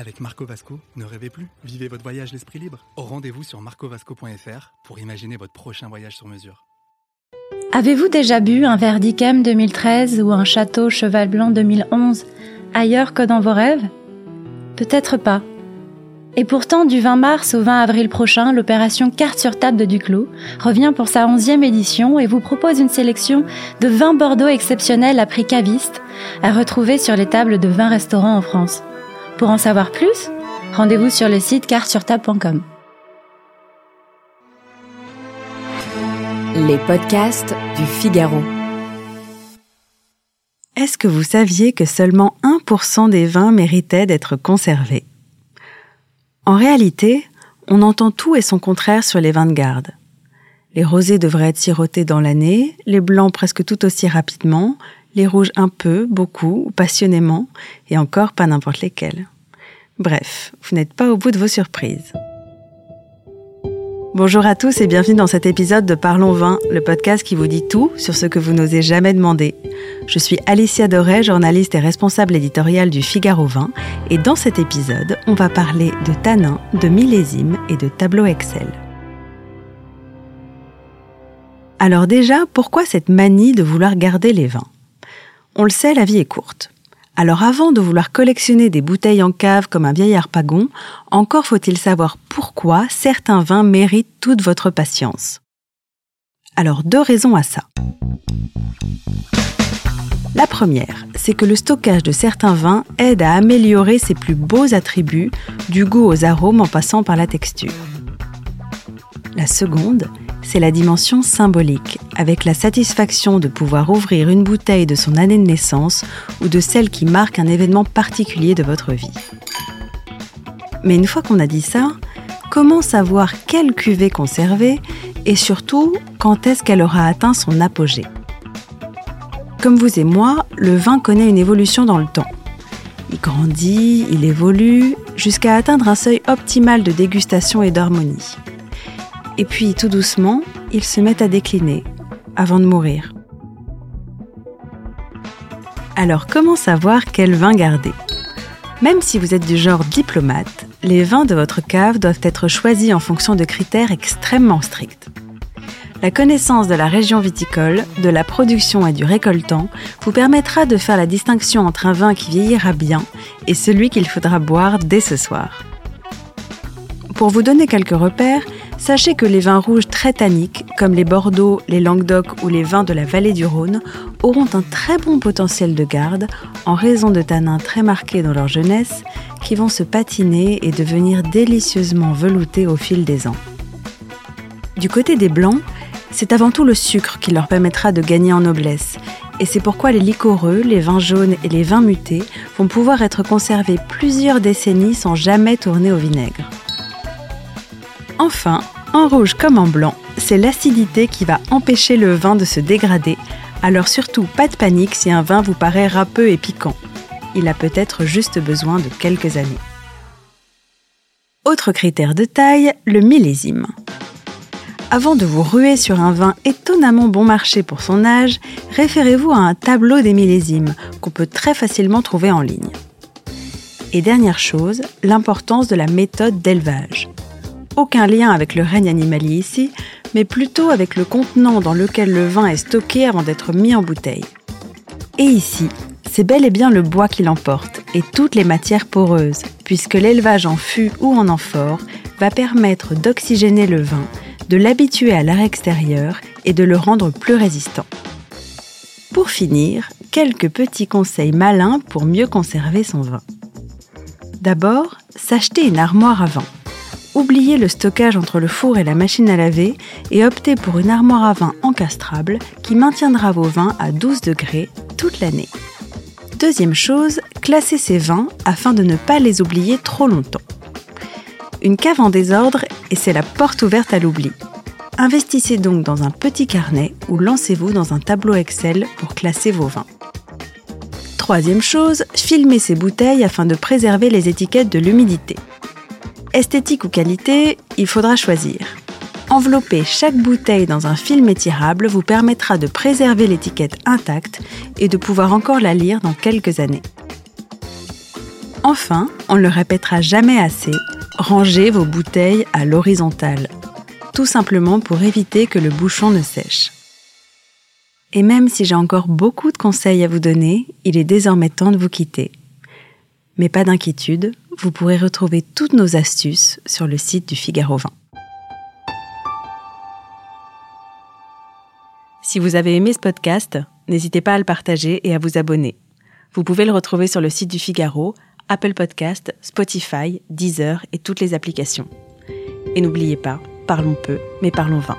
Avec Marco Vasco, ne rêvez plus, vivez votre voyage l'esprit libre. Au rendez-vous sur marcovasco.fr pour imaginer votre prochain voyage sur mesure. Avez-vous déjà bu un verre d'Icam 2013 ou un château Cheval Blanc 2011 ailleurs que dans vos rêves? Peut-être pas. Et pourtant, du 20 mars au 20 avril prochain, l'opération Carte sur table de Duclos revient pour sa 11e édition et vous propose une sélection de 20 Bordeaux exceptionnels à prix caviste à retrouver sur les tables de 20 restaurants en France. Pour en savoir plus, rendez-vous sur le site cartesurtable.com. Les podcasts du Figaro. Est-ce que vous saviez que seulement 1% des vins méritaient d'être conservés? En réalité, on entend tout et son contraire sur les vins de garde. Les rosés devraient être sirotés dans l'année, les blancs presque tout aussi rapidement, les rouges un peu, beaucoup ou passionnément, et encore pas n'importe lesquels. Bref, vous n'êtes pas au bout de vos surprises. Bonjour à tous et bienvenue dans cet épisode de Parlons Vin, le podcast qui vous dit tout sur ce que vous n'osez jamais demander. Je suis Alicia Doré, journaliste et responsable éditoriale du Figaro Vin, et dans cet épisode, on va parler de tanins, de millésimes et de tableaux Excel. Alors déjà, pourquoi cette manie de vouloir garder les vins? On le sait, la vie est courte. Alors avant de vouloir collectionner des bouteilles en cave comme un vieil pagon, encore faut-il savoir pourquoi certains vins méritent toute votre patience. Alors deux raisons à ça. La première, c'est que le stockage de certains vins aide à améliorer ses plus beaux attributs, du goût aux arômes en passant par la texture. La seconde, c'est la dimension symbolique, avec la satisfaction de pouvoir ouvrir une bouteille de son année de naissance ou de celle qui marque un événement particulier de votre vie. Mais une fois qu'on a dit ça, comment savoir quelle cuvée conserver et surtout quand est-ce qu'elle aura atteint son apogée? Comme vous et moi, le vin connaît une évolution dans le temps. Il grandit, il évolue, jusqu'à atteindre un seuil optimal de dégustation et d'harmonie. Et puis, tout doucement, ils se mettent à décliner, avant de mourir. Alors, comment savoir quel vin garder? Même si vous êtes du genre diplomate, les vins de votre cave doivent être choisis en fonction de critères extrêmement stricts. La connaissance de la région viticole, de la production et du récoltant vous permettra de faire la distinction entre un vin qui vieillira bien et celui qu'il faudra boire dès ce soir. Pour vous donner quelques repères, Sachez que les vins rouges très tanniques, comme les Bordeaux, les Languedoc ou les vins de la vallée du Rhône, auront un très bon potentiel de garde en raison de tanins très marqués dans leur jeunesse qui vont se patiner et devenir délicieusement veloutés au fil des ans. Du côté des blancs, c'est avant tout le sucre qui leur permettra de gagner en noblesse, et c'est pourquoi les liquoreux, les vins jaunes et les vins mutés vont pouvoir être conservés plusieurs décennies sans jamais tourner au vinaigre. Enfin, en rouge comme en blanc, c'est l'acidité qui va empêcher le vin de se dégrader, alors surtout pas de panique si un vin vous paraît râpeux et piquant. Il a peut-être juste besoin de quelques années. Autre critère de taille, le millésime. Avant de vous ruer sur un vin étonnamment bon marché pour son âge, référez-vous à un tableau des millésimes qu'on peut très facilement trouver en ligne. Et dernière chose, l'importance de la méthode d'élevage aucun lien avec le règne animalier ici, mais plutôt avec le contenant dans lequel le vin est stocké avant d'être mis en bouteille. Et ici, c'est bel et bien le bois qui l'emporte et toutes les matières poreuses, puisque l'élevage en fût ou en amphore va permettre d'oxygéner le vin, de l'habituer à l'air extérieur et de le rendre plus résistant. Pour finir, quelques petits conseils malins pour mieux conserver son vin. D'abord, s'acheter une armoire à vin oubliez le stockage entre le four et la machine à laver et optez pour une armoire à vin encastrable qui maintiendra vos vins à 12 degrés toute l'année. Deuxième chose, classez ces vins afin de ne pas les oublier trop longtemps. Une cave en désordre et c'est la porte ouverte à l'oubli. Investissez donc dans un petit carnet ou lancez-vous dans un tableau Excel pour classer vos vins. Troisième chose, filmez ces bouteilles afin de préserver les étiquettes de l'humidité. Esthétique ou qualité, il faudra choisir. Envelopper chaque bouteille dans un film étirable vous permettra de préserver l'étiquette intacte et de pouvoir encore la lire dans quelques années. Enfin, on ne le répétera jamais assez, rangez vos bouteilles à l'horizontale, tout simplement pour éviter que le bouchon ne sèche. Et même si j'ai encore beaucoup de conseils à vous donner, il est désormais temps de vous quitter. Mais pas d'inquiétude, vous pourrez retrouver toutes nos astuces sur le site du Figaro 20. Si vous avez aimé ce podcast, n'hésitez pas à le partager et à vous abonner. Vous pouvez le retrouver sur le site du Figaro, Apple Podcast, Spotify, Deezer et toutes les applications. Et n'oubliez pas, parlons peu, mais parlons vin.